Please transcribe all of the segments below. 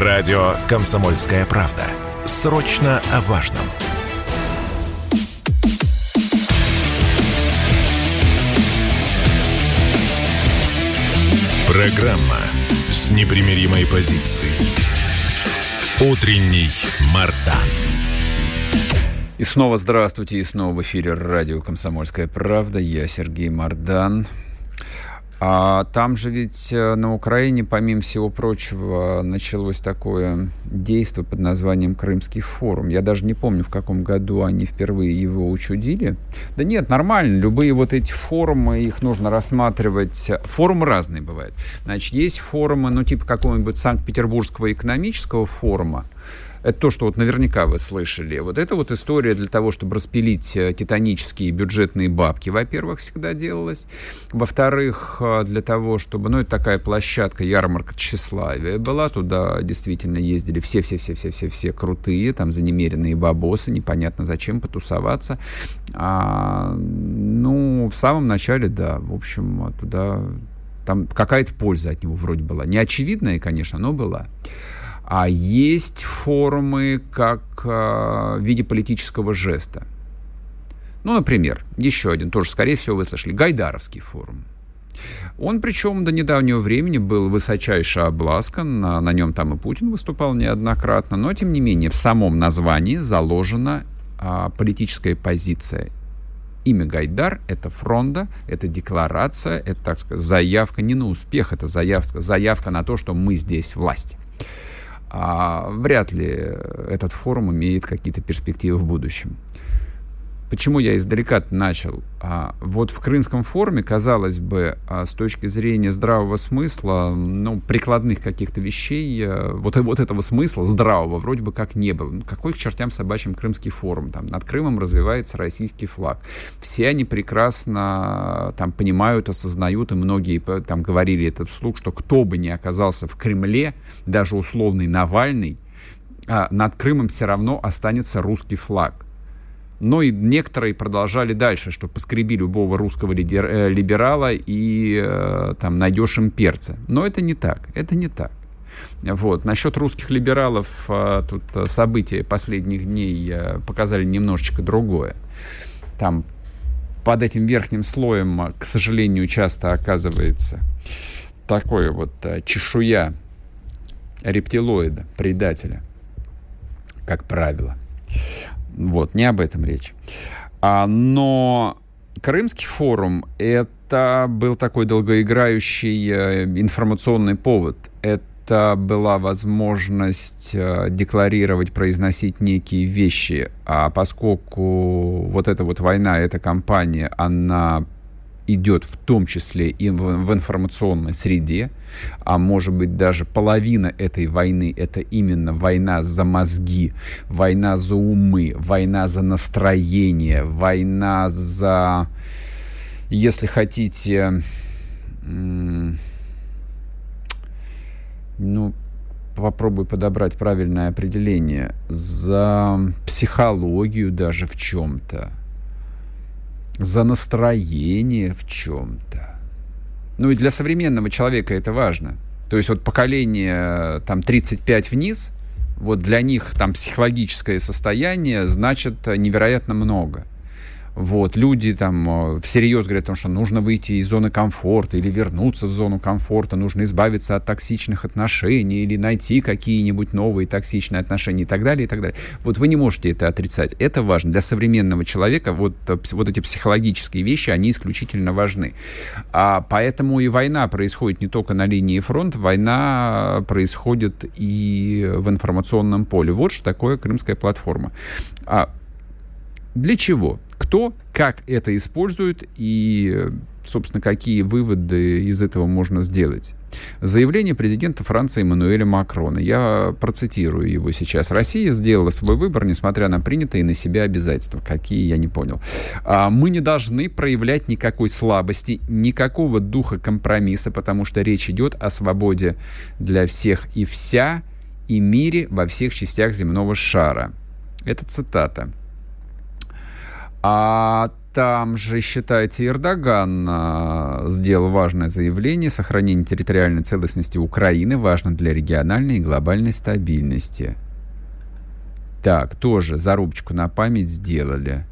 Радио «Комсомольская правда». Срочно о важном. Программа с непримиримой позицией. Утренний Мардан. И снова здравствуйте, и снова в эфире радио «Комсомольская правда». Я Сергей Мардан. А там же ведь э, на Украине, помимо всего прочего, началось такое действие под названием Крымский форум. Я даже не помню, в каком году они впервые его учудили. Да нет, нормально. Любые вот эти форумы, их нужно рассматривать. Форумы разные бывают. Значит, есть форумы, ну, типа какого-нибудь Санкт-Петербургского экономического форума, это то, что вот наверняка вы слышали. Вот это вот история для того, чтобы распилить э, титанические бюджетные бабки, во-первых, всегда делалась. Во-вторых, э, для того, чтобы, ну, это такая площадка, ярмарка тщеславия была. Туда действительно ездили все-все-все-все-все-все крутые, там, за немеренные бабосы, непонятно зачем потусоваться. А, ну, в самом начале, да, в общем, туда там какая-то польза от него вроде была. Не очевидная, конечно, но была. А есть форумы как э, в виде политического жеста. Ну, например, еще один, тоже, скорее всего, вы слышали, Гайдаровский форум. Он, причем, до недавнего времени был высочайше обласкан, на, на нем там и Путин выступал неоднократно, но, тем не менее, в самом названии заложена а, политическая позиция. Имя Гайдар — это фронта, это декларация, это, так сказать, заявка не на успех, это заявка, заявка на то, что мы здесь власть а вряд ли этот форум имеет какие-то перспективы в будущем. Почему я издалека начал? А, вот в Крымском форуме, казалось бы, а, с точки зрения здравого смысла, ну, прикладных каких-то вещей, а, вот, вот этого смысла здравого вроде бы как не было. Ну, какой к чертям собачьим Крымский форум? Там над Крымом развивается российский флаг. Все они прекрасно там понимают, осознают, и многие там говорили это вслух, что кто бы ни оказался в Кремле, даже условный Навальный, а, над Крымом все равно останется русский флаг. Но и некоторые продолжали дальше, что поскреби любого русского лидер, э, либерала и э, там найдешь им перца. Но это не так. Это не так. Вот. Насчет русских либералов э, тут события последних дней э, показали немножечко другое. Там под этим верхним слоем, к сожалению, часто оказывается такое вот э, чешуя рептилоида, предателя, как правило. Вот, не об этом речь. А, но Крымский форум — это был такой долгоиграющий э, информационный повод. Это была возможность э, декларировать, произносить некие вещи. А поскольку вот эта вот война, эта кампания, она идет в том числе и в, в информационной среде, а может быть даже половина этой войны это именно война за мозги, война за умы, война за настроение, война за, если хотите, ну, попробую подобрать правильное определение, за психологию даже в чем-то за настроение в чем-то. Ну и для современного человека это важно. То есть вот поколение там 35 вниз, вот для них там психологическое состояние значит невероятно много. Вот, люди там э, всерьез говорят о том, что нужно выйти из зоны комфорта или вернуться в зону комфорта, нужно избавиться от токсичных отношений или найти какие-нибудь новые токсичные отношения и так далее, и так далее. Вот вы не можете это отрицать. Это важно. Для современного человека вот, э, вот эти психологические вещи, они исключительно важны. А поэтому и война происходит не только на линии фронта, война происходит и в информационном поле. Вот что такое Крымская платформа. А для чего? Кто, как это использует и, собственно, какие выводы из этого можно сделать? Заявление президента Франции Эммануэля Макрона. Я процитирую его сейчас. Россия сделала свой выбор, несмотря на принятые на себя обязательства. Какие, я не понял. А, мы не должны проявлять никакой слабости, никакого духа компромисса, потому что речь идет о свободе для всех и вся, и мире во всех частях земного шара. Это цитата. А там же, считайте, Эрдоган а, сделал важное заявление. Сохранение территориальной целостности Украины важно для региональной и глобальной стабильности. Так, тоже зарубочку на память сделали.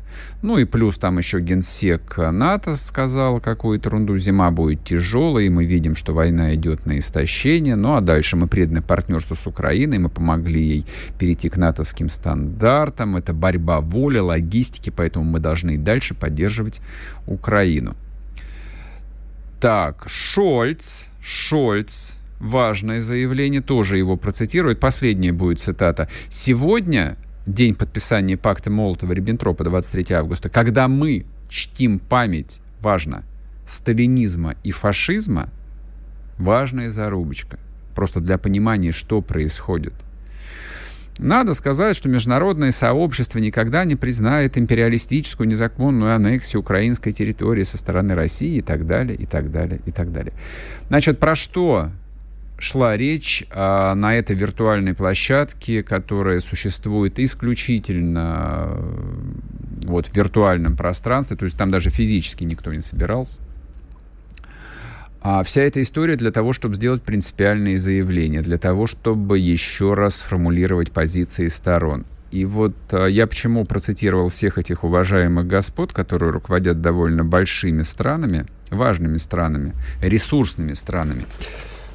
Ну и плюс там еще генсек НАТО сказал какую-то ерунду. Зима будет тяжелой, и мы видим, что война идет на истощение. Ну а дальше мы преданы партнерству с Украиной, мы помогли ей перейти к натовским стандартам. Это борьба воли, логистики, поэтому мы должны и дальше поддерживать Украину. Так, Шольц, Шольц, важное заявление, тоже его процитирует. Последняя будет цитата. «Сегодня день подписания пакта Молотова-Риббентропа 23 августа, когда мы чтим память, важно, сталинизма и фашизма, важная зарубочка. Просто для понимания, что происходит. Надо сказать, что международное сообщество никогда не признает империалистическую незаконную аннексию украинской территории со стороны России и так далее, и так далее, и так далее. Значит, про что шла речь а, на этой виртуальной площадке, которая существует исключительно э, вот, в виртуальном пространстве, то есть там даже физически никто не собирался. А вся эта история для того, чтобы сделать принципиальные заявления, для того, чтобы еще раз сформулировать позиции сторон. И вот а, я почему процитировал всех этих уважаемых господ, которые руководят довольно большими странами, важными странами, ресурсными странами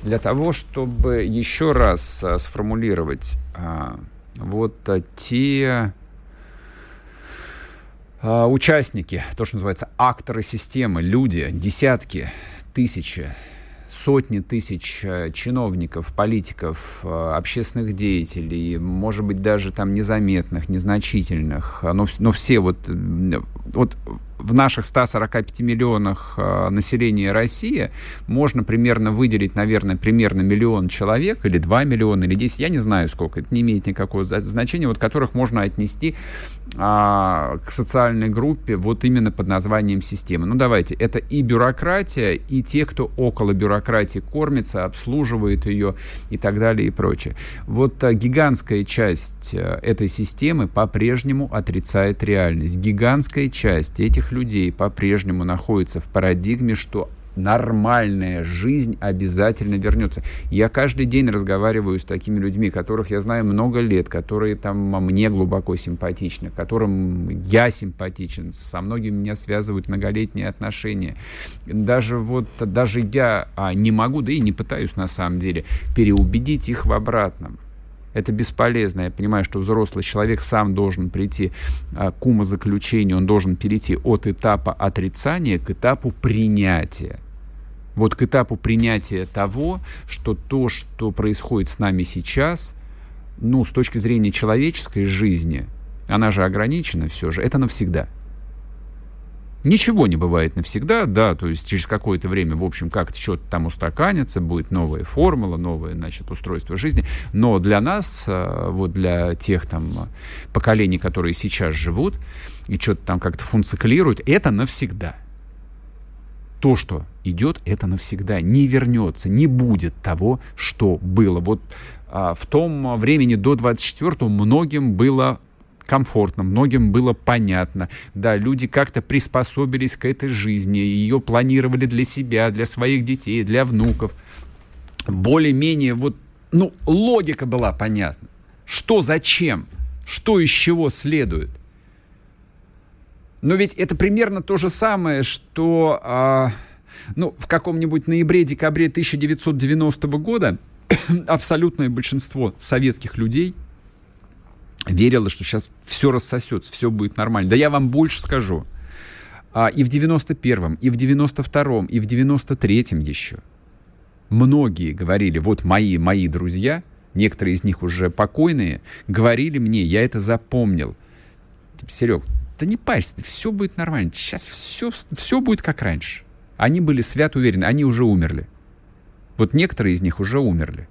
для того, чтобы еще раз а, сформулировать а, вот а, те участники, то, что называется акторы системы, люди, десятки, тысячи, сотни тысяч э, чиновников, политиков, э, общественных деятелей, может быть, даже там незаметных, незначительных, но, но все вот, вот в наших 145 миллионах э, населения России можно примерно выделить, наверное, примерно миллион человек, или 2 миллиона, или 10, я не знаю сколько, это не имеет никакого значения, вот которых можно отнести а, к социальной группе вот именно под названием системы. Ну давайте, это и бюрократия, и те, кто около бюрократии кормится, обслуживает ее и так далее и прочее. Вот а, гигантская часть а, этой системы по-прежнему отрицает реальность. Гигантская часть этих людей по-прежнему находится в парадигме, что нормальная жизнь обязательно вернется. Я каждый день разговариваю с такими людьми, которых я знаю много лет, которые там мне глубоко симпатичны, которым я симпатичен, со многими меня связывают многолетние отношения. Даже вот, даже я а, не могу, да и не пытаюсь на самом деле, переубедить их в обратном. Это бесполезно. Я понимаю, что взрослый человек сам должен прийти а, к умозаключению, он должен перейти от этапа отрицания к этапу принятия. Вот к этапу принятия того, что то, что происходит с нами сейчас, ну, с точки зрения человеческой жизни, она же ограничена все же, это навсегда. Ничего не бывает навсегда, да, то есть через какое-то время, в общем, как-то что-то там устаканится, будет новая формула, новое, значит, устройство жизни. Но для нас, э, вот для тех там поколений, которые сейчас живут и что-то там как-то функционируют, это навсегда. То, что идет, это навсегда. Не вернется, не будет того, что было. Вот а, в том времени до 24-го многим было комфортно, многим было понятно. Да, люди как-то приспособились к этой жизни, ее планировали для себя, для своих детей, для внуков. Более-менее вот, ну, логика была понятна. Что зачем? Что из чего следует? Но ведь это примерно то же самое, что а, ну, в каком-нибудь ноябре-декабре 1990 года абсолютное большинство советских людей – верила, что сейчас все рассосется, все будет нормально. Да я вам больше скажу. А, и в 91-м, и в 92-м, и в 93-м еще. Многие говорили, вот мои, мои друзья, некоторые из них уже покойные, говорили мне, я это запомнил. Серег, да не парься, все будет нормально, сейчас все, все будет как раньше. Они были свят уверены, они уже умерли. Вот некоторые из них уже умерли.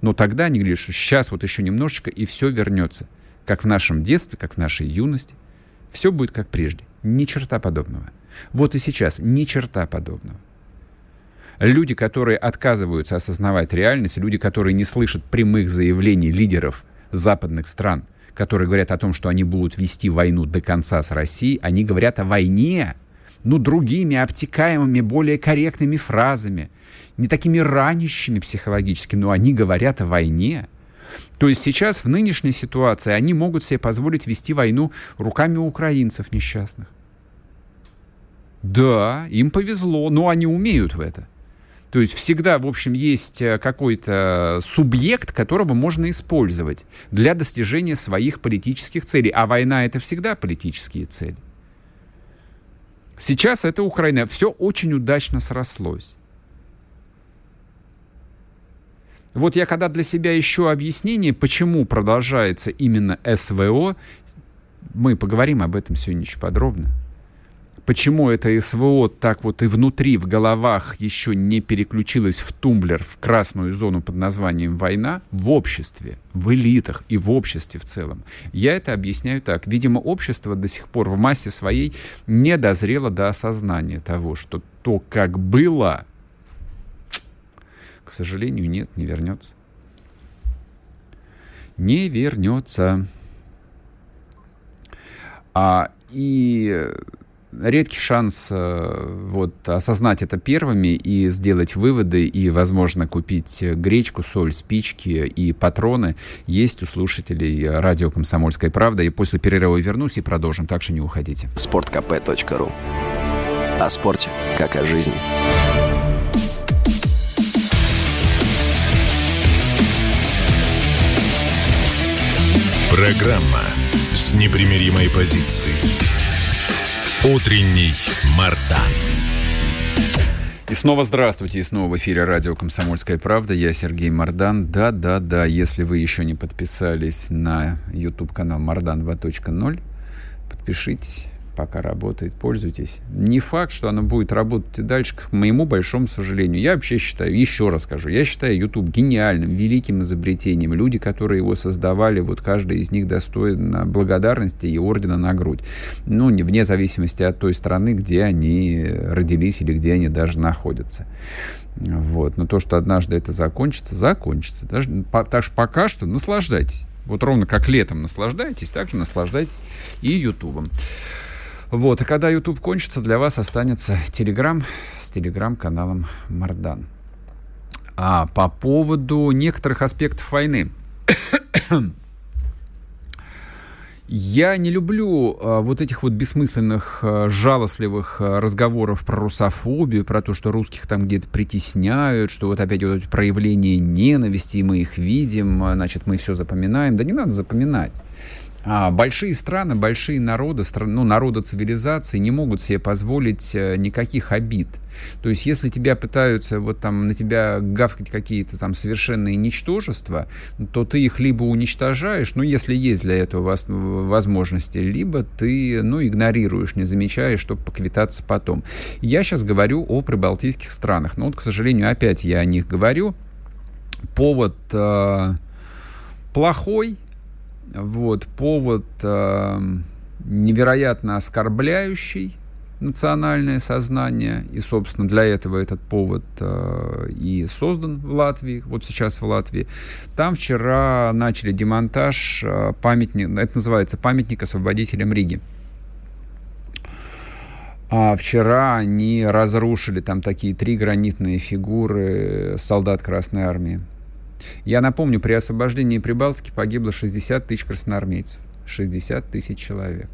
Но тогда они говорили, что сейчас вот еще немножечко, и все вернется. Как в нашем детстве, как в нашей юности. Все будет как прежде. Ни черта подобного. Вот и сейчас ни черта подобного. Люди, которые отказываются осознавать реальность, люди, которые не слышат прямых заявлений лидеров западных стран, которые говорят о том, что они будут вести войну до конца с Россией, они говорят о войне, ну, другими, обтекаемыми, более корректными фразами, не такими ранящими психологически, но они говорят о войне. То есть сейчас в нынешней ситуации они могут себе позволить вести войну руками украинцев несчастных. Да, им повезло, но они умеют в это. То есть всегда, в общем, есть э, какой-то субъект, которого можно использовать для достижения своих политических целей. А война — это всегда политические цели. Сейчас это Украина. Все очень удачно срослось. Вот я когда для себя ищу объяснение, почему продолжается именно СВО, мы поговорим об этом сегодня очень подробно почему это СВО так вот и внутри, в головах еще не переключилось в тумблер, в красную зону под названием «война» в обществе, в элитах и в обществе в целом. Я это объясняю так. Видимо, общество до сих пор в массе своей не дозрело до осознания того, что то, как было, к сожалению, нет, не вернется. Не вернется. А, и редкий шанс э, вот, осознать это первыми и сделать выводы, и, возможно, купить гречку, соль, спички и патроны есть у слушателей радио «Комсомольская правда». И после перерыва вернусь и продолжим, так что не уходите. sportkp.ru О спорте, как о жизни. Программа с непримиримой позицией. Утренний Мардан. И снова здравствуйте, и снова в эфире радио «Комсомольская правда». Я Сергей Мардан. Да-да-да, если вы еще не подписались на YouTube-канал «Мардан 2.0», подпишитесь, пока работает, пользуйтесь. Не факт, что оно будет работать и дальше, к моему большому сожалению. Я вообще считаю, еще раз скажу, я считаю YouTube гениальным, великим изобретением. Люди, которые его создавали, вот каждый из них достоин благодарности и ордена на грудь. Ну, не вне зависимости от той страны, где они родились или где они даже находятся. Вот. Но то, что однажды это закончится, закончится. Даже, по, так что пока что наслаждайтесь. Вот ровно как летом наслаждаетесь, так же наслаждайтесь и Ютубом. Вот, и когда YouTube кончится, для вас останется Telegram с телеграм-каналом Мардан. А по поводу некоторых аспектов войны. Я не люблю а, вот этих вот бессмысленных, а, жалостливых а, разговоров про русофобию, про то, что русских там где-то притесняют, что вот опять вот проявления ненависти, и мы их видим, значит, мы все запоминаем. Да не надо запоминать. А, большие страны, большие народы, стран, ну, народы цивилизации не могут себе позволить э, никаких обид. То есть, если тебя пытаются вот там на тебя гавкать какие-то там совершенные ничтожества, то ты их либо уничтожаешь, ну, если есть для этого возможности, либо ты, ну, игнорируешь, не замечаешь, чтобы поквитаться потом. Я сейчас говорю о прибалтийских странах. Но вот, к сожалению, опять я о них говорю. Повод э, плохой, вот, повод э, невероятно оскорбляющий национальное сознание, и, собственно, для этого этот повод э, и создан в Латвии, вот сейчас в Латвии. Там вчера начали демонтаж э, памятника, это называется памятник освободителям Риги. А вчера они разрушили там такие три гранитные фигуры солдат Красной Армии. Я напомню, при освобождении Прибалтики погибло 60 тысяч красноармейцев. 60 тысяч человек.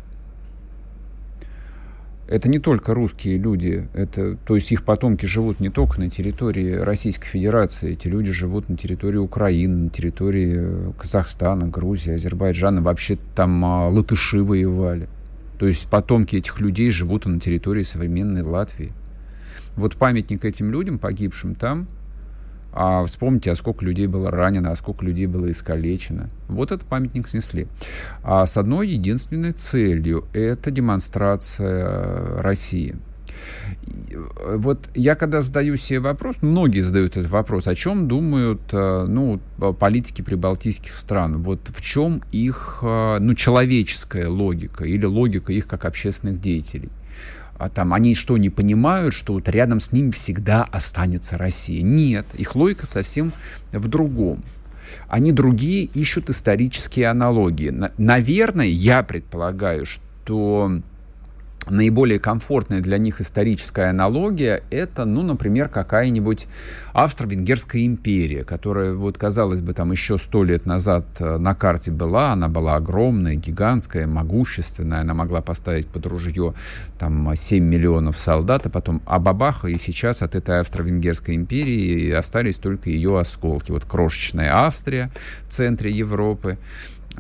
Это не только русские люди, это, то есть их потомки живут не только на территории Российской Федерации, эти люди живут на территории Украины, на территории э, Казахстана, Грузии, Азербайджана, вообще там а, латыши воевали. То есть потомки этих людей живут на территории современной Латвии. Вот памятник этим людям, погибшим там, а вспомните, а сколько людей было ранено, а сколько людей было искалечено. Вот этот памятник снесли. А с одной единственной целью – это демонстрация России. Вот я когда задаю себе вопрос, многие задают этот вопрос, о чем думают э, ну, политики прибалтийских стран, вот в чем их э, ну, человеческая логика или логика их как общественных деятелей а там они что, не понимают, что вот рядом с ними всегда останется Россия? Нет, их логика совсем в другом. Они другие ищут исторические аналогии. Наверное, я предполагаю, что наиболее комфортная для них историческая аналогия это, ну, например, какая-нибудь Австро-Венгерская империя, которая, вот, казалось бы, там еще сто лет назад э, на карте была, она была огромная, гигантская, могущественная, она могла поставить под ружье там 7 миллионов солдат, а потом абабаха, и сейчас от этой Австро-Венгерской империи остались только ее осколки. Вот крошечная Австрия в центре Европы,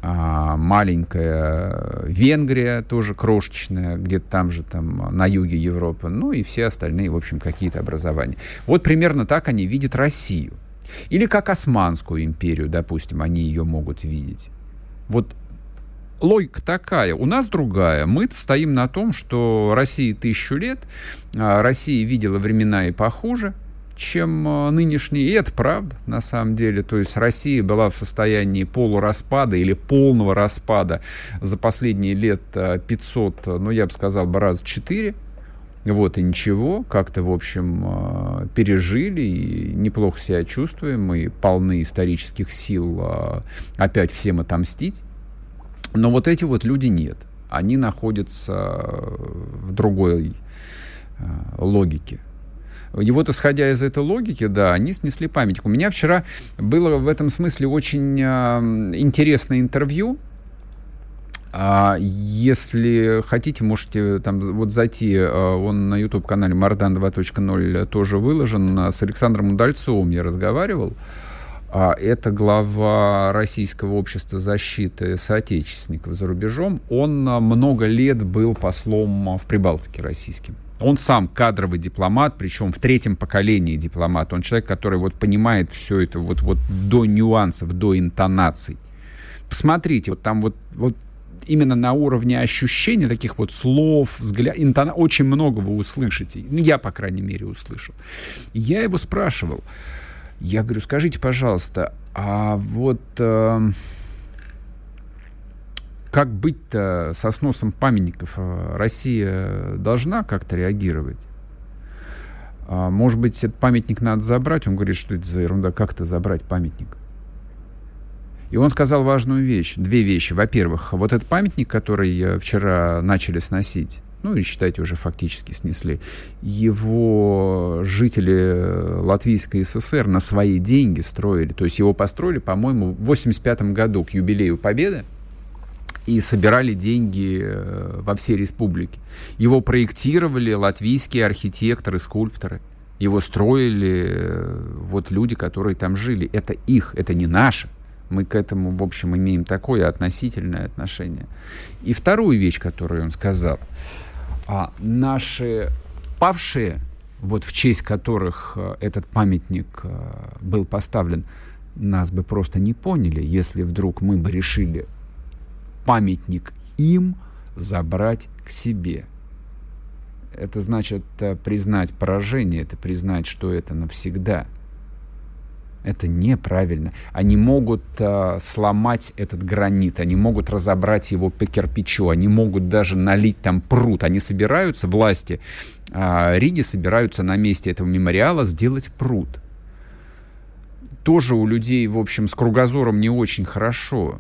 а, маленькая Венгрия, тоже крошечная, где-то там же, там, на юге Европы, ну и все остальные, в общем, какие-то образования. Вот примерно так они видят Россию. Или как Османскую империю, допустим, они ее могут видеть. Вот логика такая, у нас другая. Мы стоим на том, что России тысячу лет, а Россия видела времена и похуже, чем э, нынешний. И это правда, на самом деле. То есть Россия была в состоянии полураспада или полного распада за последние лет 500, э, ну, я бы сказал, бы раз 4. Вот и ничего, как-то, в общем, э, пережили и неплохо себя чувствуем. Мы полны исторических сил опять всем отомстить. Но вот эти вот люди нет. Они находятся в другой логике. И вот, исходя из этой логики, да, они снесли памятник. У меня вчера было в этом смысле очень э, интересное интервью. А если хотите, можете там вот зайти, э, он на YouTube-канале Мардан 2.0 тоже выложен. С Александром Удальцовым я разговаривал. А это глава Российского общества защиты соотечественников за рубежом. Он много лет был послом в Прибалтике российским. Он сам кадровый дипломат, причем в третьем поколении дипломат. Он человек, который вот понимает все это вот, вот до нюансов, до интонаций. Посмотрите, вот там вот, вот именно на уровне ощущения таких вот слов, взгляд, интона, очень много вы услышите. Ну, я, по крайней мере, услышал. Я его спрашивал, я говорю, скажите, пожалуйста, а вот... Э, как быть-то со сносом памятников? А, Россия должна как-то реагировать? А, может быть, этот памятник надо забрать? Он говорит, что это за ерунда, как это забрать памятник? И он сказал важную вещь, две вещи. Во-первых, вот этот памятник, который вчера начали сносить, ну и считайте, уже фактически снесли, его жители Латвийской ССР на свои деньги строили. То есть его построили, по-моему, в 85 году к юбилею Победы и собирали деньги э, во всей республике. Его проектировали латвийские архитекторы, скульпторы. Его строили э, вот люди, которые там жили. Это их, это не наше. Мы к этому, в общем, имеем такое относительное отношение. И вторую вещь, которую он сказал. А наши павшие, вот в честь которых э, этот памятник был поставлен, нас бы просто не поняли, если вдруг мы бы решили памятник им забрать к себе. Это значит э, признать поражение, это признать, что это навсегда. Это неправильно. Они могут э, сломать этот гранит, они могут разобрать его по кирпичу, они могут даже налить там пруд. Они собираются, власти э, Риги собираются на месте этого мемориала сделать пруд. Тоже у людей, в общем, с кругозором не очень хорошо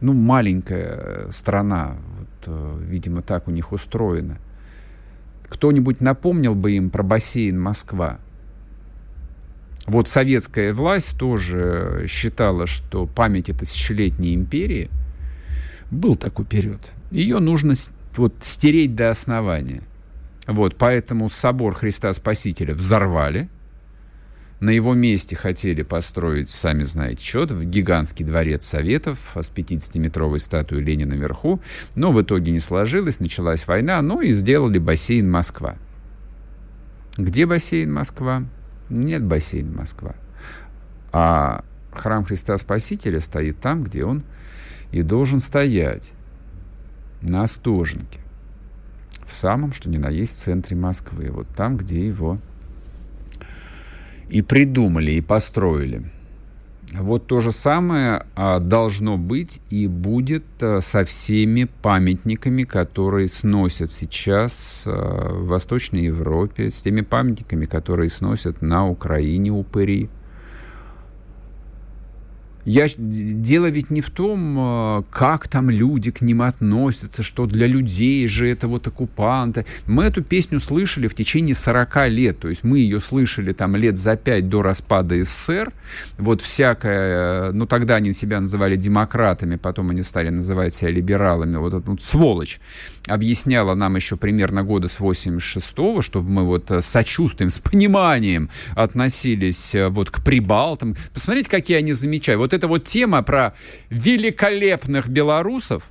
ну, маленькая страна, вот, э, видимо, так у них устроено. Кто-нибудь напомнил бы им про бассейн Москва? Вот советская власть тоже считала, что память о тысячелетней империи был такой период. Ее нужно вот стереть до основания. Вот, поэтому собор Христа Спасителя взорвали, на его месте хотели построить, сами знаете, что гигантский дворец Советов с 50-метровой статуей Ленина наверху, но в итоге не сложилось, началась война, ну и сделали бассейн Москва. Где бассейн Москва? Нет бассейн Москва. А храм Христа Спасителя стоит там, где он и должен стоять, на Остоженке, в самом, что ни на есть, центре Москвы, вот там, где его и придумали, и построили. Вот то же самое а, должно быть и будет а, со всеми памятниками, которые сносят сейчас а, в Восточной Европе, с теми памятниками, которые сносят на Украине упыри. Я, дело ведь не в том, э, как там люди к ним относятся, что для людей же это вот оккупанты. Мы эту песню слышали в течение 40 лет, то есть мы ее слышали там лет за 5 до распада СССР. Вот всякое, ну тогда они себя называли демократами, потом они стали называть себя либералами. Вот эта вот сволочь объясняла нам еще примерно года с 86-го, чтобы мы вот с сочувствием, с пониманием относились э, вот к прибалтам. Посмотрите, какие они замечают. Вот эта вот тема про великолепных белорусов,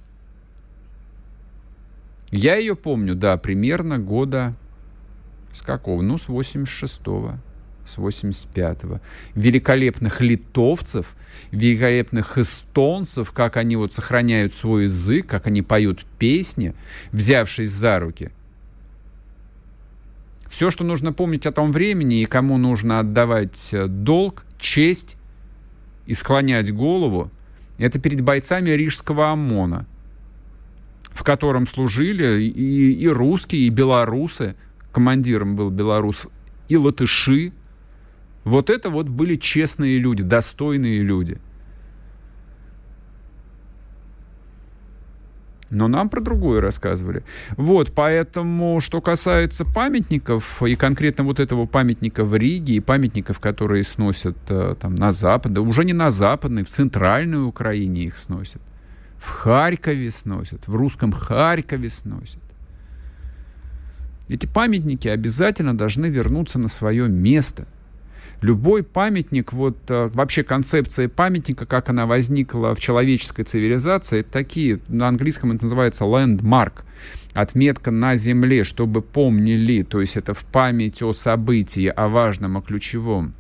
я ее помню, да, примерно года с какого? Ну, с 86-го, с 85-го. Великолепных литовцев, великолепных эстонцев, как они вот сохраняют свой язык, как они поют песни, взявшись за руки. Все, что нужно помнить о том времени и кому нужно отдавать э, долг, честь и склонять голову, это перед бойцами Рижского ОМОНа, в котором служили и, и русские, и белорусы, командиром был белорус, и латыши. Вот это вот были честные люди, достойные люди. Но нам про другое рассказывали. Вот, поэтому, что касается памятников, и конкретно вот этого памятника в Риге, и памятников, которые сносят э, там на Запад, да уже не на Западной, в Центральной Украине их сносят. В Харькове сносят, в русском Харькове сносят. Эти памятники обязательно должны вернуться на свое место любой памятник, вот э, вообще концепция памятника, как она возникла в человеческой цивилизации, это такие, на английском это называется landmark, отметка на земле, чтобы помнили, то есть это в память о событии, о важном, о ключевом.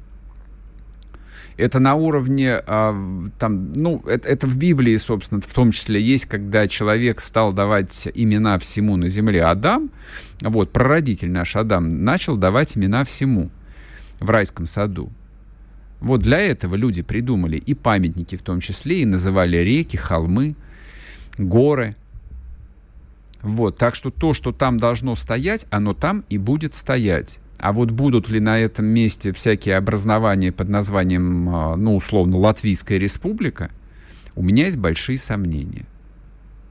Это на уровне, а, там, ну, это, это в Библии, собственно, в том числе есть, когда человек стал давать имена всему на земле. Адам, вот, прародитель наш Адам, начал давать имена всему в райском саду. Вот для этого люди придумали и памятники в том числе, и называли реки, холмы, горы. Вот, так что то, что там должно стоять, оно там и будет стоять. А вот будут ли на этом месте всякие образования под названием, а, ну, условно, Латвийская республика, у меня есть большие сомнения.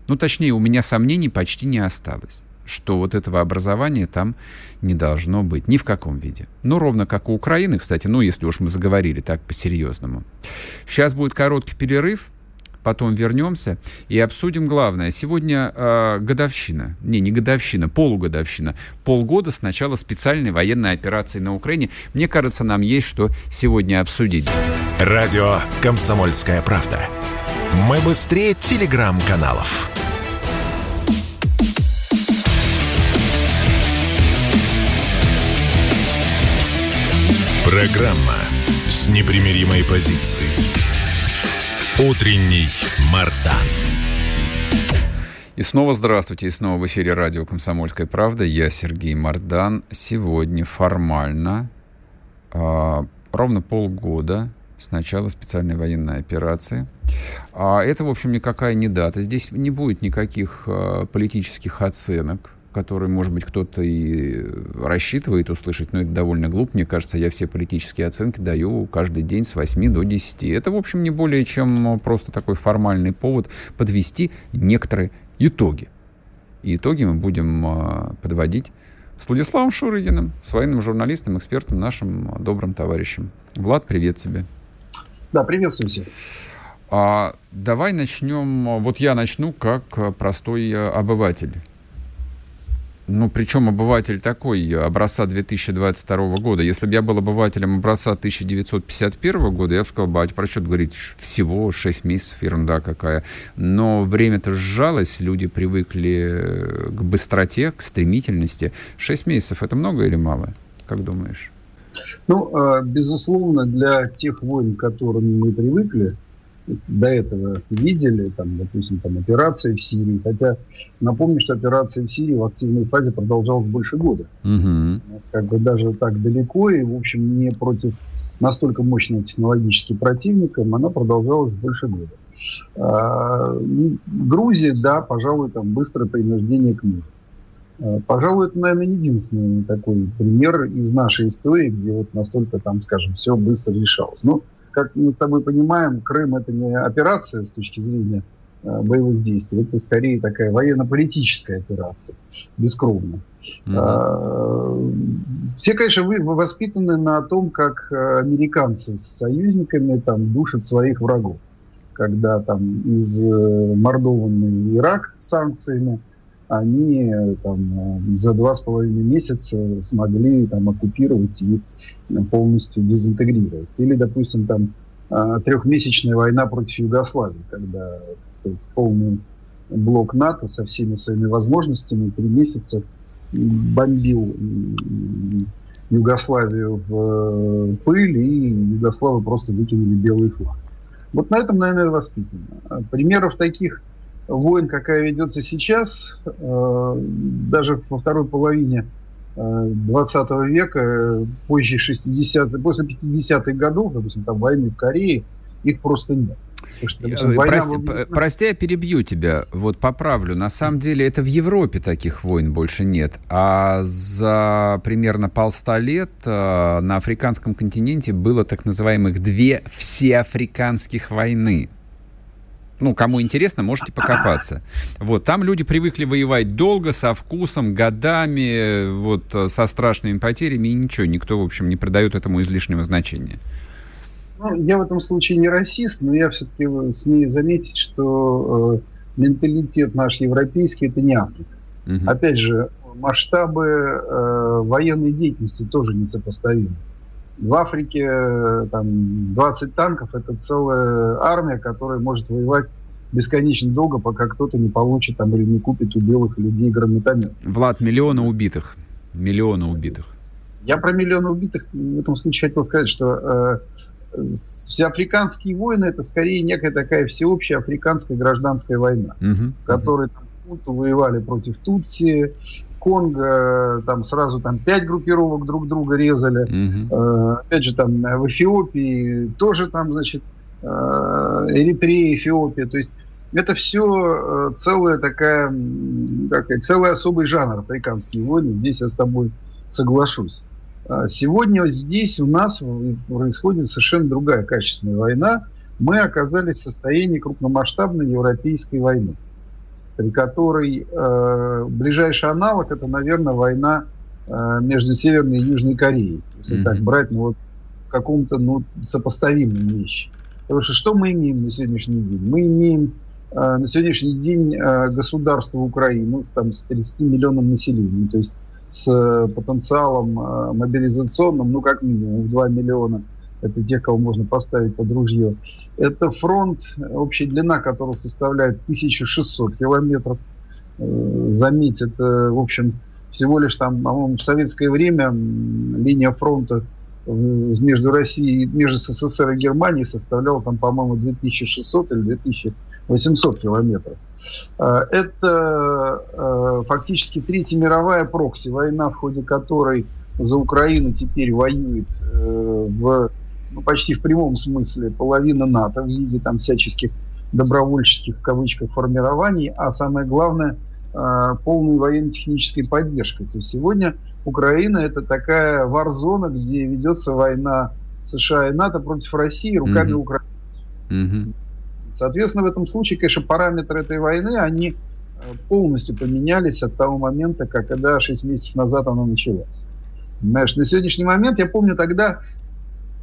Ну, точнее, у меня сомнений почти не осталось что вот этого образования там не должно быть ни в каком виде. Ну, ровно как у Украины, кстати, ну, если уж мы заговорили так по-серьезному. Сейчас будет короткий перерыв, потом вернемся и обсудим главное. Сегодня э, годовщина, не, не годовщина, полугодовщина, полгода с начала специальной военной операции на Украине. Мне кажется, нам есть что сегодня обсудить. Радио «Комсомольская правда». Мы быстрее телеграм-каналов. Программа с непримиримой позицией. Утренний Мардан. И снова здравствуйте, и снова в эфире радио «Комсомольская правда». Я Сергей Мардан. Сегодня формально э, ровно полгода с начала специальной военной операции. А это, в общем, никакая не дата. Здесь не будет никаких э, политических оценок который, может быть, кто-то и рассчитывает услышать, но это довольно глупо. Мне кажется, я все политические оценки даю каждый день с 8 до 10. Это, в общем, не более чем просто такой формальный повод подвести некоторые итоги. И итоги мы будем а, подводить с Владиславом Шурыгиным, с военным журналистом, экспертом, нашим добрым товарищем. Влад, привет тебе. Да, приветствую всех. А, давай начнем, вот я начну как простой обыватель. Ну, причем обыватель такой, образца 2022 года. Если бы я был обывателем образца 1951 года, я бы сказал, бать, про что говорить, всего 6 месяцев, ерунда какая. Но время-то сжалось, люди привыкли к быстроте, к стремительности. 6 месяцев это много или мало? Как думаешь? Ну, а, безусловно, для тех войн, к которым мы привыкли, до этого видели, там, допустим, там, операции в Сирии. Хотя напомню, что операция в Сирии в активной фазе продолжалась больше года. Угу. У нас как бы даже так далеко, и, в общем, не против настолько мощного технологически противника, она продолжалась больше года. А, Грузия, да, пожалуй, там быстрое принуждение к миру. А, пожалуй, это, наверное, единственный такой пример из нашей истории, где вот настолько там, скажем, все быстро решалось. Но ну, как мы с тобой понимаем, Крым это не операция с точки зрения э, боевых действий, это скорее такая военно-политическая операция, бескровно. Mm-hmm. Все, конечно, вы воспитаны на том, как американцы с союзниками там душат своих врагов. Когда там из мордованный Ирак санкциями, они там, за два с половиной месяца смогли там, оккупировать и полностью дезинтегрировать. Или, допустим, там трехмесячная война против Югославии, когда сказать, полный блок НАТО со всеми своими возможностями три месяца бомбил Югославию в э, пыль, и Югославы просто выкинули белый флаг. Вот на этом, наверное, воспитано. Примеров таких войн, какая ведется сейчас, э, даже во второй половине 20 э, века, позже 60 после 50-х годов, допустим, там войны в Корее, их просто нет. Что, допустим, э, война... прости, прости, я перебью тебя, вот поправлю. На самом деле это в Европе таких войн больше нет. А за примерно полста лет на африканском континенте было так называемых две всеафриканских войны ну, кому интересно, можете покопаться. Вот, там люди привыкли воевать долго, со вкусом, годами, вот, со страшными потерями, и ничего, никто, в общем, не придает этому излишнего значения. Ну, я в этом случае не расист, но я все-таки смею заметить, что э, менталитет наш европейский – это не Африка. Угу. Опять же, масштабы э, военной деятельности тоже несопоставимы. В Африке э, там 20 танков – это целая армия, которая может воевать бесконечно долго, пока кто-то не получит там или не купит у белых людей гранатомет. Влад, миллионы убитых. Миллионы убитых. Я про миллионы убитых в этом случае хотел сказать, что э, всеафриканские войны это скорее некая такая всеобщая африканская гражданская война, угу, в которой там, Хунту воевали против Тутси, Конго, там сразу там пять группировок друг друга резали. Угу. Э, опять же, там в Эфиопии тоже там, значит, э, Эритрея, Эфиопия. То есть это все э, целая такая, как сказать, целый особый жанр африканские войны. Здесь я с тобой соглашусь. А сегодня здесь у нас происходит совершенно другая качественная война. Мы оказались в состоянии крупномасштабной европейской войны при которой э, ближайший аналог это, наверное, война э, между Северной и Южной Кореей, если mm-hmm. так брать, ну вот в каком-то ну, сопоставимом вещи. Потому что что мы имеем на сегодняшний день? Мы имеем э, на сегодняшний день э, государство Украины там, с 30 миллионным населением, то есть с э, потенциалом э, мобилизационным, ну как минимум в 2 миллиона это те, кого можно поставить под ружье. Это фронт, общая длина которого составляет 1600 километров. Э, заметь, это, в общем, всего лишь там, по-моему, в советское время линия фронта между Россией, между СССР и Германией составляла там, по-моему, 2600 или 2800 километров. Э, это э, фактически Третья мировая прокси, война, в ходе которой за Украину теперь воюет в ну, почти в прямом смысле половина НАТО в виде там всяческих добровольческих в кавычках формирований, а самое главное э, полной военно-технической поддержкой. То есть сегодня Украина это такая варзона, где ведется война США и НАТО против России руками mm-hmm. украинцев. Mm-hmm. Соответственно, в этом случае, конечно, параметры этой войны, они э, полностью поменялись от того момента, как, когда 6 месяцев назад она началась. Знаешь, на сегодняшний момент, я помню тогда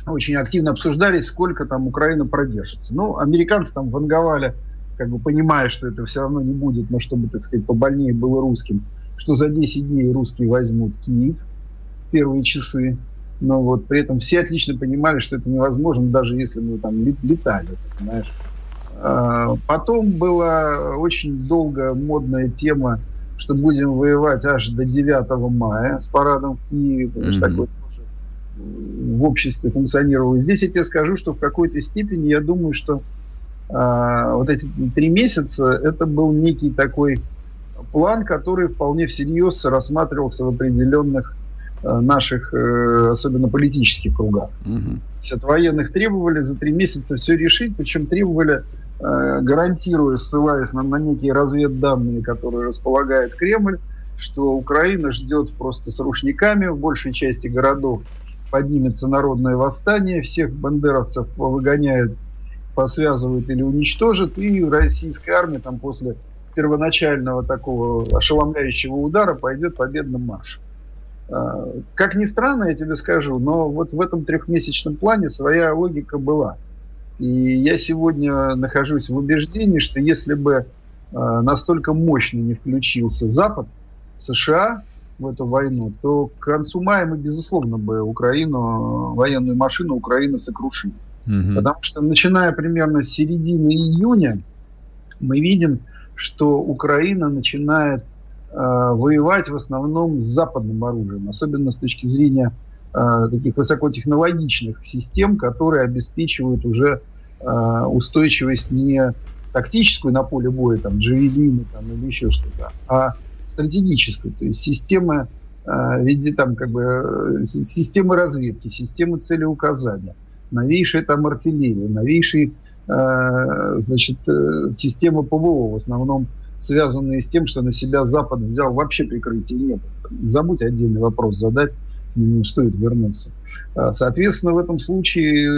очень активно обсуждали, сколько там Украина продержится. Ну, американцы там ванговали, как бы понимая, что это все равно не будет, но чтобы, так сказать, побольнее было русским, что за 10 дней русские возьмут Киев в первые часы. Но вот при этом все отлично понимали, что это невозможно, даже если мы там летали, понимаешь. А, потом была очень долго модная тема, что будем воевать аж до 9 мая с парадом в Киеве. Mm-hmm. Такой в обществе функционировало. Здесь я тебе скажу, что в какой-то степени я думаю, что э, вот эти три месяца это был некий такой план, который вполне всерьез рассматривался в определенных э, наших, э, особенно политических кругах. Угу. От военных требовали за три месяца все решить, причем требовали, э, гарантируя, ссылаясь на, на некие разведданные, которые располагает Кремль, что Украина ждет просто с рушниками в большей части городов поднимется народное восстание, всех бандеровцев выгоняют, посвязывают или уничтожат, и российская армия там после первоначального такого ошеломляющего удара пойдет победным маршем. А, как ни странно, я тебе скажу, но вот в этом трехмесячном плане своя логика была. И я сегодня нахожусь в убеждении, что если бы а, настолько мощно не включился Запад, США в эту войну, то к концу мая мы, безусловно, бы Украину, военную машину Украины сокрушили. Угу. Потому что начиная примерно с середины июня мы видим, что Украина начинает э, воевать в основном с западным оружием, особенно с точки зрения э, таких высокотехнологичных систем, которые обеспечивают уже э, устойчивость не тактическую на поле боя, там, джавелины там, или еще что-то, а стратегическую, то есть системы э, виде там как бы э, системы разведки, системы целеуказания, новейшая там артиллерия, новейшие Э, значит, системы ПВО, в основном связанные с тем, что на себя Запад взял вообще прикрытие нет. Забудь отдельный вопрос задать, не стоит вернуться. Соответственно, в этом случае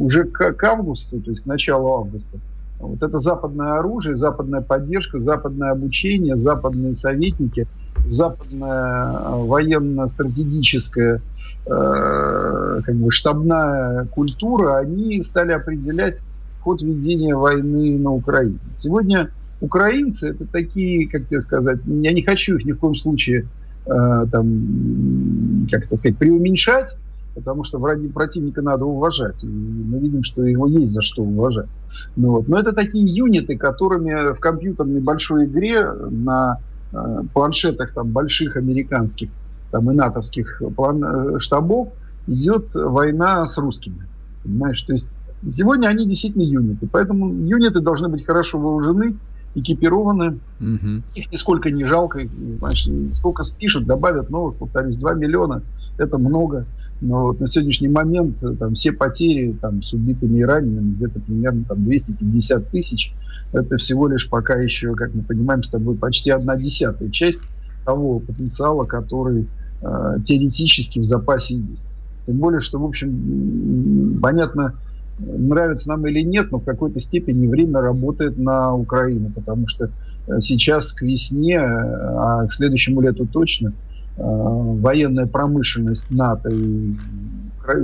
уже к августу, то есть к началу августа, вот это западное оружие, западная поддержка, западное обучение, западные советники, западная военно-стратегическая э, как бы штабная культура, они стали определять ход ведения войны на Украине. Сегодня украинцы это такие, как тебе сказать, я не хочу их ни в коем случае э, там, как это сказать, преуменьшать, потому что враги противника надо уважать. И мы видим, что его есть за что уважать. Ну, вот. Но это такие юниты, которыми в компьютерной большой игре на э, планшетах там, больших американских там, и натовских план, э, штабов идет война с русскими. Понимаешь, то есть Сегодня они действительно юниты, поэтому юниты должны быть хорошо вооружены, экипированы. Угу. Их нисколько не жалко. Значит, сколько спишут, добавят новых, повторюсь, 2 миллиона. Это много. Но вот на сегодняшний момент э, там, все потери там, с убитыми и ранеными где-то примерно там, 250 тысяч. Это всего лишь пока еще, как мы понимаем с тобой, почти одна десятая часть того потенциала, который э, теоретически в запасе есть. Тем более, что, в общем, понятно, нравится нам или нет, но в какой-то степени время работает на Украину, потому что э, сейчас к весне, э, а к следующему лету точно, военная промышленность НАТО и,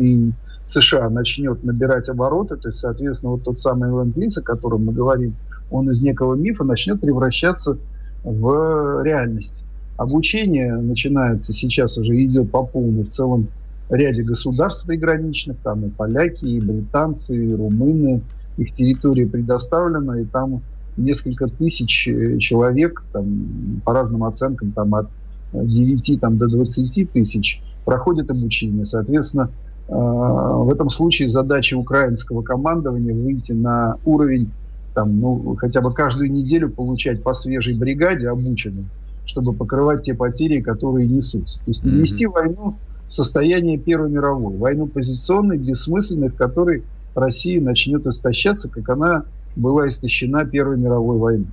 и США начнет набирать обороты, то есть, соответственно, вот тот самый ленд о котором мы говорим, он из некого мифа начнет превращаться в реальность. Обучение начинается, сейчас уже идет по полной в целом ряде государств приграничных, там и поляки, и британцы, и румыны, их территория предоставлена, и там несколько тысяч э, человек, там, по разным оценкам, там, от 9 там, до 20 тысяч проходят обучение. Соответственно, э, в этом случае задача украинского командования выйти на уровень, там, ну, хотя бы каждую неделю получать по свежей бригаде обученным, чтобы покрывать те потери, которые несутся. То есть вести mm-hmm. войну состояние Первой мировой, войну позиционной, бессмысленной, в которой Россия начнет истощаться, как она была истощена Первой мировой войной.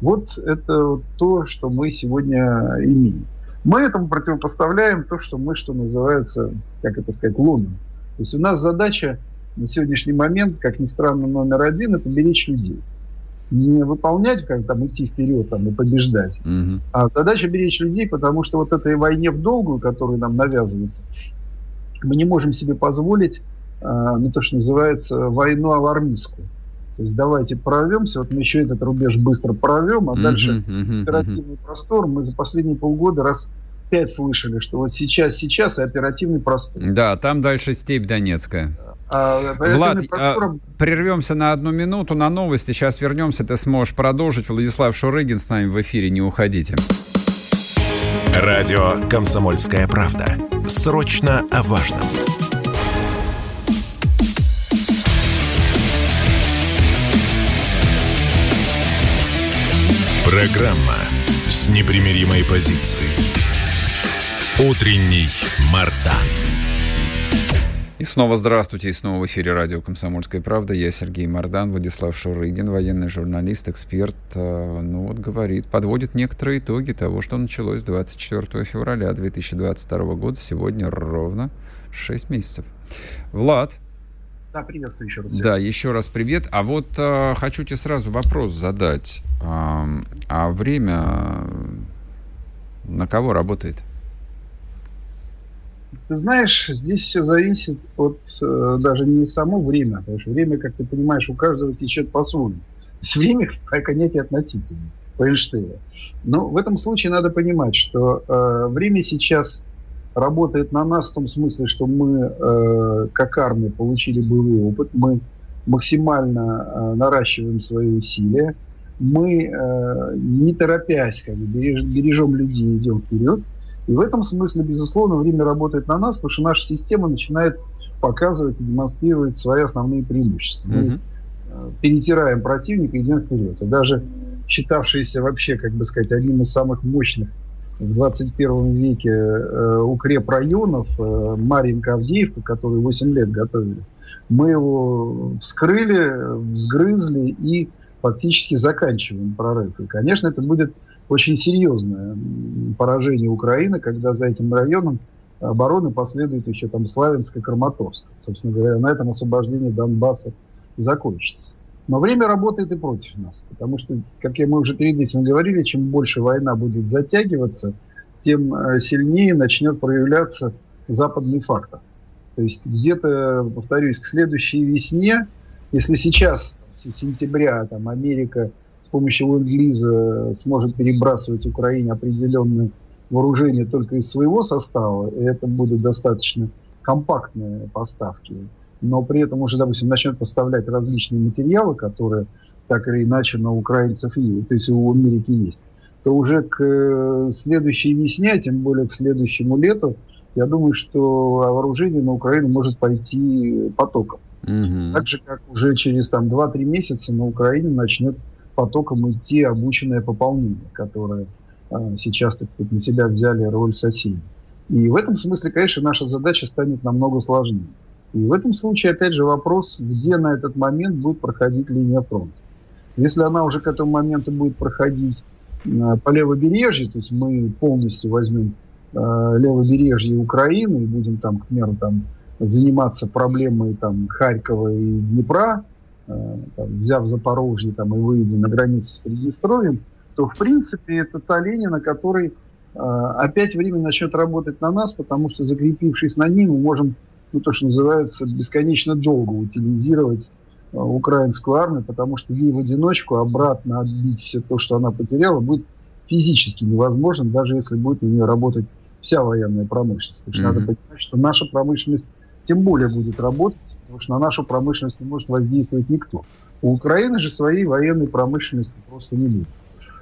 Вот это то, что мы сегодня имеем. Мы этому противопоставляем то, что мы, что называется, как это сказать, луном. То есть у нас задача на сегодняшний момент, как ни странно, номер один – это беречь людей не выполнять, как там идти вперед там, и побеждать, угу. а задача беречь людей, потому что вот этой войне в долгую, которая нам навязывается, мы не можем себе позволить, э, ну, то, что называется, войну алармистскую. То есть давайте прорвемся, вот мы еще этот рубеж быстро прорвем, а дальше оперативный простор. Мы за последние полгода раз пять слышали, что вот сейчас, сейчас и оперативный простор. Да, там дальше степь Донецкая. А, Влад, а, прервемся на одну минуту на новости. Сейчас вернемся, ты сможешь продолжить. Владислав Шурыгин с нами в эфире, не уходите. Радио «Комсомольская правда». Срочно о важном. Программа с непримиримой позицией. Утренний Мардан. И снова здравствуйте, и снова в эфире радио «Комсомольская правда». Я Сергей Мордан, Владислав Шурыгин, военный журналист, эксперт. Э, ну вот говорит, подводит некоторые итоги того, что началось 24 февраля 2022 года. Сегодня ровно 6 месяцев. Влад. Да, приветствую еще раз. Да, еще раз привет. А вот э, хочу тебе сразу вопрос задать. А, а время на кого работает? Ты знаешь, здесь все зависит от э, даже не само время, потому что время, как ты понимаешь, у каждого течет по-своему. С время понятие относительно по Эйнштейну. Но в этом случае надо понимать, что э, время сейчас работает на нас в том смысле, что мы, э, как армия, получили боевой опыт, мы максимально э, наращиваем свои усилия, мы, э, не торопясь, как бы, береж, бережем людей идем вперед. И в этом смысле, безусловно, время работает на нас, потому что наша система начинает показывать и демонстрировать свои основные преимущества. Мы mm-hmm. перетираем противника и идем вперед. И даже считавшийся вообще, как бы сказать, одним из самых мощных в 21 веке э, укреп районов э, Марьинка Авдеевка, который 8 лет готовили, мы его вскрыли, взгрызли и фактически заканчиваем прорыв. И, конечно, это будет очень серьезное поражение Украины, когда за этим районом обороны последует еще там Славянск и Краматорск. Собственно говоря, на этом освобождение Донбасса закончится. Но время работает и против нас, потому что, как мы уже перед этим говорили, чем больше война будет затягиваться, тем э, сильнее начнет проявляться западный фактор. То есть где-то, повторюсь, к следующей весне, если сейчас, с сентября, там, Америка помощью ленд-лиза сможет перебрасывать Украине определенные вооружения только из своего состава, и это будут достаточно компактные поставки, но при этом уже, допустим, начнет поставлять различные материалы, которые так или иначе на украинцев есть, то есть у Америки есть, то уже к э, следующей весне, тем более к следующему лету, я думаю, что вооружение на Украину может пойти потоком. Угу. Так же, как уже через там, 2-3 месяца на Украине начнет потоком идти обученное пополнение, которое э, сейчас, так сказать, на себя взяли роль соседей. И в этом смысле, конечно, наша задача станет намного сложнее. И в этом случае, опять же, вопрос, где на этот момент будет проходить линия фронта. Если она уже к этому моменту будет проходить э, по левобережью, то есть мы полностью возьмем э, левобережье Украины и будем там, к примеру, там, заниматься проблемой там, Харькова и Днепра, Э, там, взяв Запорожье там, и выйдя на границу с Приднестровьем, то, в принципе, это та линия, на которой опять время начнет работать на нас, потому что, закрепившись на ней, мы можем, ну, то, что называется, бесконечно долго утилизировать э, украинскую армию, потому что ей в одиночку обратно отбить все то, что она потеряла, будет физически невозможно, даже если будет на нее работать вся военная промышленность. Потому что mm-hmm. надо понимать, что наша промышленность тем более будет работать, потому что на нашу промышленность не может воздействовать никто. У Украины же своей военной промышленности просто не будет.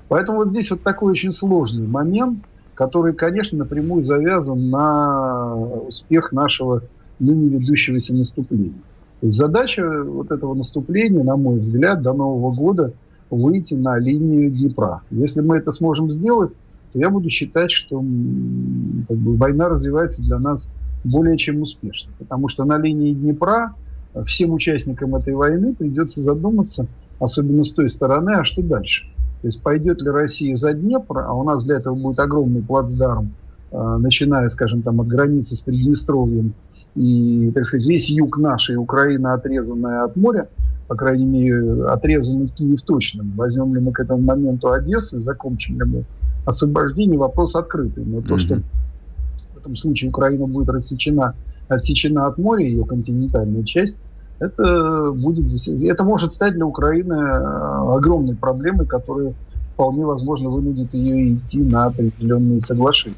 Поэтому вот здесь вот такой очень сложный момент, который, конечно, напрямую завязан на успех нашего ныне ведущегося наступления. То есть задача вот этого наступления, на мой взгляд, до Нового года выйти на линию Днепра. Если мы это сможем сделать, то я буду считать, что как бы, война развивается для нас более чем успешно. Потому что на линии Днепра всем участникам этой войны придется задуматься, особенно с той стороны, а что дальше. То есть пойдет ли Россия за Днепр, а у нас для этого будет огромный плацдарм, э, начиная, скажем, там от границы с Приднестровьем и, так сказать, весь юг нашей Украины, отрезанная от моря, по крайней мере, отрезанный Киев точно. Возьмем ли мы к этому моменту Одессу и закончим ли мы освобождение, вопрос открытый. Но mm-hmm. то, что в этом случае Украина будет рассечена отсечена от моря, ее континентальная часть, это будет это может стать для Украины э, огромной проблемой, которая вполне возможно вынудит ее идти на определенные соглашения.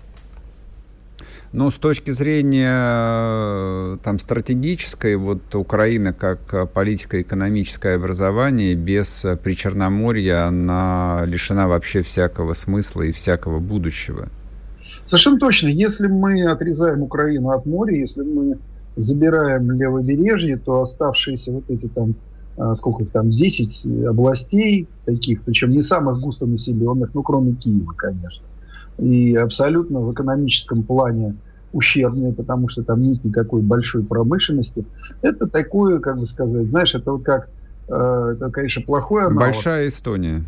Но с точки зрения э, там, стратегической, вот Украина как политико-экономическое образование без Причерноморья, она лишена вообще всякого смысла и всякого будущего. Совершенно точно. Если мы отрезаем Украину от моря, если мы забираем левобережье, то оставшиеся вот эти там, сколько их там, 10 областей таких, причем не самых густонаселенных, ну, кроме Киева, конечно, и абсолютно в экономическом плане ущербные, потому что там нет никакой большой промышленности. Это такое, как бы сказать, знаешь, это вот как, э, это, конечно, плохое аналог. Большая Эстония.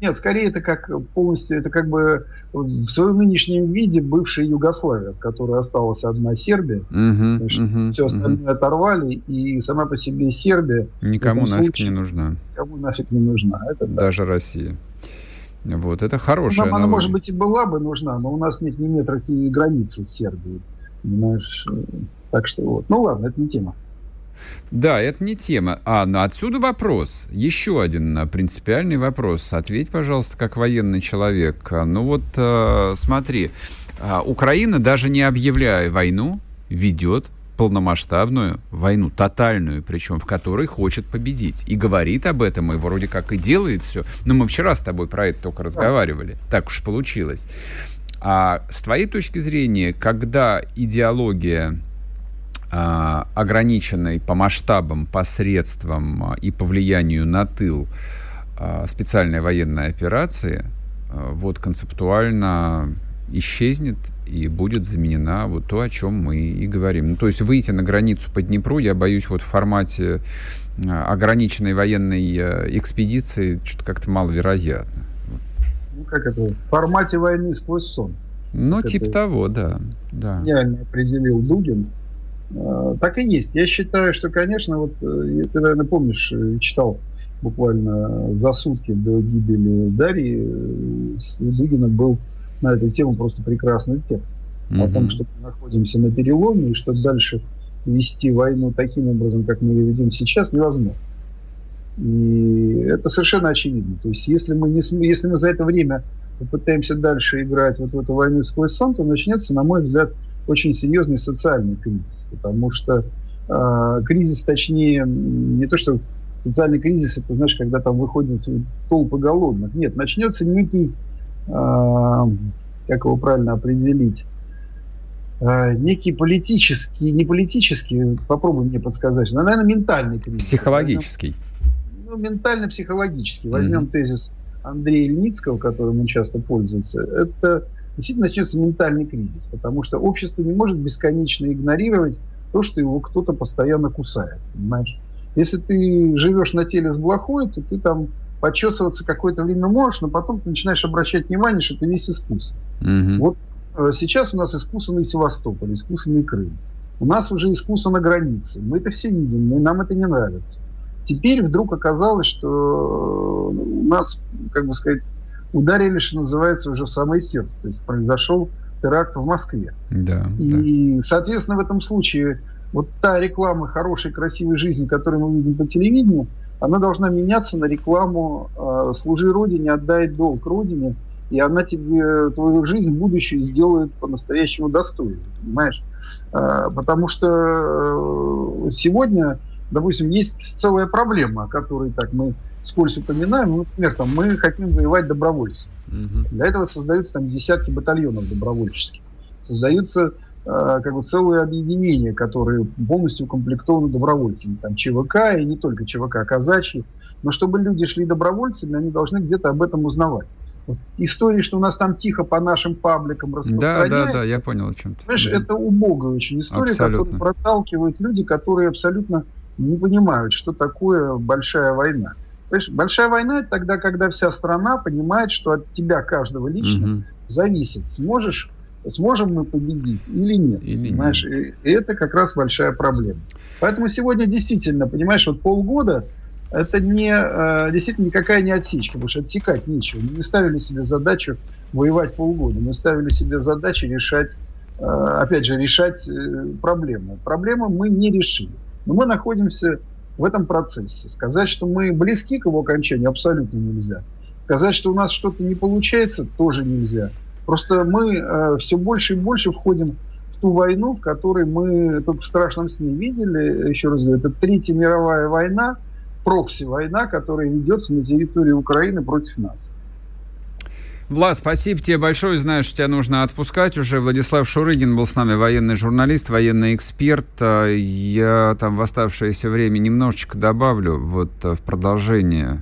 Нет, скорее это как полностью, это как бы в своем нынешнем виде бывшая Югославия, в которой осталась одна Сербия. Угу, угу, все остальное угу. оторвали, и сама по себе Сербия... Никому нафиг случае, не нужна. Никому нафиг не нужна. Это Даже так. Россия. Вот, это хорошая Нам она, может быть, и была бы нужна, но у нас нет ни метра границы с Сербией. Понимаешь? Так что вот. Ну ладно, это не тема. Да, это не тема. А, ну отсюда вопрос. Еще один а, принципиальный вопрос. Ответь, пожалуйста, как военный человек. А, ну вот, э, смотри, Украина, даже не объявляя войну, ведет полномасштабную войну, тотальную, причем в которой хочет победить. И говорит об этом, и вроде как и делает все. Но мы вчера с тобой про это только разговаривали. Так уж получилось. А с твоей точки зрения, когда идеология а, ограниченной по масштабам, по средствам а, и по влиянию на тыл а, специальной военной операции, вот концептуально исчезнет и будет заменена вот то, о чем мы и говорим. Ну, то есть выйти на границу по Днепру, я боюсь, вот в формате ограниченной военной экспедиции что-то как-то маловероятно. Ну, как это? В формате войны сквозь сон. Ну, как типа того, да. да. Реально определил Дугин. А, так и есть. Я считаю, что, конечно, вот э, ты, наверное, помнишь, э, читал буквально за сутки до гибели Дарьи, у э, Дугина был на эту тему просто прекрасный текст. Mm-hmm. О том, что мы находимся на переломе, и что дальше вести войну таким образом, как мы ее ведем сейчас, невозможно. И это совершенно очевидно. То есть, если мы, не, если мы за это время попытаемся дальше играть вот в эту войну сквозь сон, то начнется, на мой взгляд, очень серьезный социальный кризис, потому что э, кризис, точнее, не то, что социальный кризис, это, знаешь, когда там выходят толпы голодных. Нет, начнется некий, как его правильно определить, э, некий политический, не политический, попробуй мне подсказать, но, наверное, ментальный кризис. Психологический. Ну, ментально-психологический. Возьмем mm-hmm. тезис Андрея Ильницкого, которым он часто пользуется. Это действительно начнется ментальный кризис, потому что общество не может бесконечно игнорировать то, что его кто-то постоянно кусает, понимаешь? Если ты живешь на теле с блохой, то ты там почесываться какое-то время можешь, но потом ты начинаешь обращать внимание, что ты весь искусан. Угу. Вот э, сейчас у нас искусанный Севастополь, искусанный Крым. У нас уже искусана граница. Мы это все видим, но нам это не нравится. Теперь вдруг оказалось, что э, у нас, как бы сказать, ударили, что называется, уже в самое сердце. То есть произошел теракт в Москве. Да, и, да. соответственно, в этом случае вот та реклама хорошей, красивой жизни, которую мы видим по телевидению, она должна меняться на рекламу э, «Служи Родине, отдай долг Родине», и она тебе твою жизнь, будущее сделает по-настоящему достойной, понимаешь? Э, потому что э, сегодня, допустим, есть целая проблема, о которой так мы скользь упоминаем, ну, например, там, мы хотим воевать добровольцами. Угу. Для этого создаются там десятки батальонов добровольческих. Создаются как бы целые объединения, которые полностью укомплектованы добровольцами. Там ЧВК и не только ЧВК, а казачьи. Но чтобы люди шли добровольцами, они должны где-то об этом узнавать. Вот истории, что у нас там тихо по нашим пабликам распространяется. Да, да, да, я понял о чем ты. Понимаешь, да. это убогая очень история, абсолютно. которую проталкивают люди, которые абсолютно не понимают, что такое большая война. Понимаешь, большая война это тогда, когда вся страна понимает, что от тебя каждого лично угу. зависит, сможешь, сможем мы победить или нет. Или понимаешь? Нет. И это как раз большая проблема. Поэтому сегодня действительно, понимаешь, вот полгода это не, э, действительно никакая не отсечка, потому что отсекать нечего. Мы не ставили себе задачу воевать полгода, мы ставили себе задачу решать, э, опять же, решать э, проблемы. Проблемы мы не решили. Но мы находимся в этом процессе. Сказать, что мы близки к его окончанию, абсолютно нельзя. Сказать, что у нас что-то не получается, тоже нельзя. Просто мы э, все больше и больше входим в ту войну, в которой мы тут в страшном сне видели, еще раз говорю, это Третья мировая война, прокси-война, которая ведется на территории Украины против нас. Влад, спасибо тебе большое. Знаю, что тебя нужно отпускать уже. Владислав Шурыгин был с нами, военный журналист, военный эксперт. А, я там в оставшееся время немножечко добавлю вот а, в продолжение.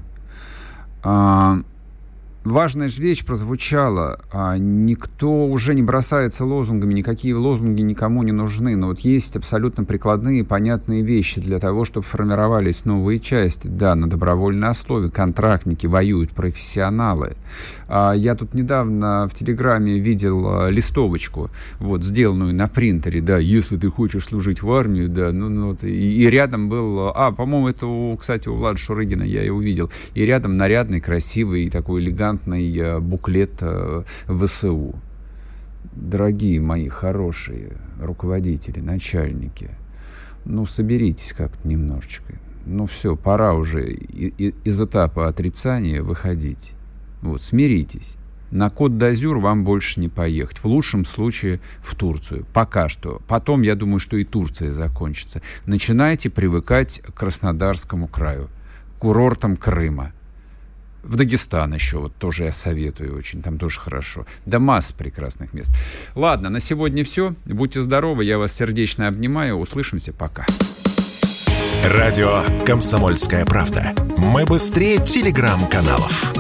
Важная же вещь прозвучала. А, никто уже не бросается лозунгами, никакие лозунги никому не нужны. Но вот есть абсолютно прикладные, понятные вещи для того, чтобы формировались новые части. Да, на добровольной основе контрактники воюют, профессионалы. А, я тут недавно в Телеграме видел а, листовочку, вот, сделанную на принтере, да, если ты хочешь служить в армию, да, ну, ну вот, и, и рядом был, а, по-моему, это, кстати, у Влада Шурыгина я и увидел, и рядом нарядный, красивый, такой элегантный а, буклет а, ВСУ. Дорогие мои хорошие руководители, начальники, ну, соберитесь как-то немножечко. Ну, все, пора уже из этапа отрицания выходить. Вот, смиритесь. На код д'Азюр вам больше не поехать. В лучшем случае в Турцию. Пока что. Потом, я думаю, что и Турция закончится. Начинайте привыкать к Краснодарскому краю, курортам Крыма. В Дагестан еще вот тоже я советую очень, там тоже хорошо. Да масса прекрасных мест. Ладно, на сегодня все. Будьте здоровы, я вас сердечно обнимаю. Услышимся, пока. Радио «Комсомольская правда». Мы быстрее телеграм-каналов.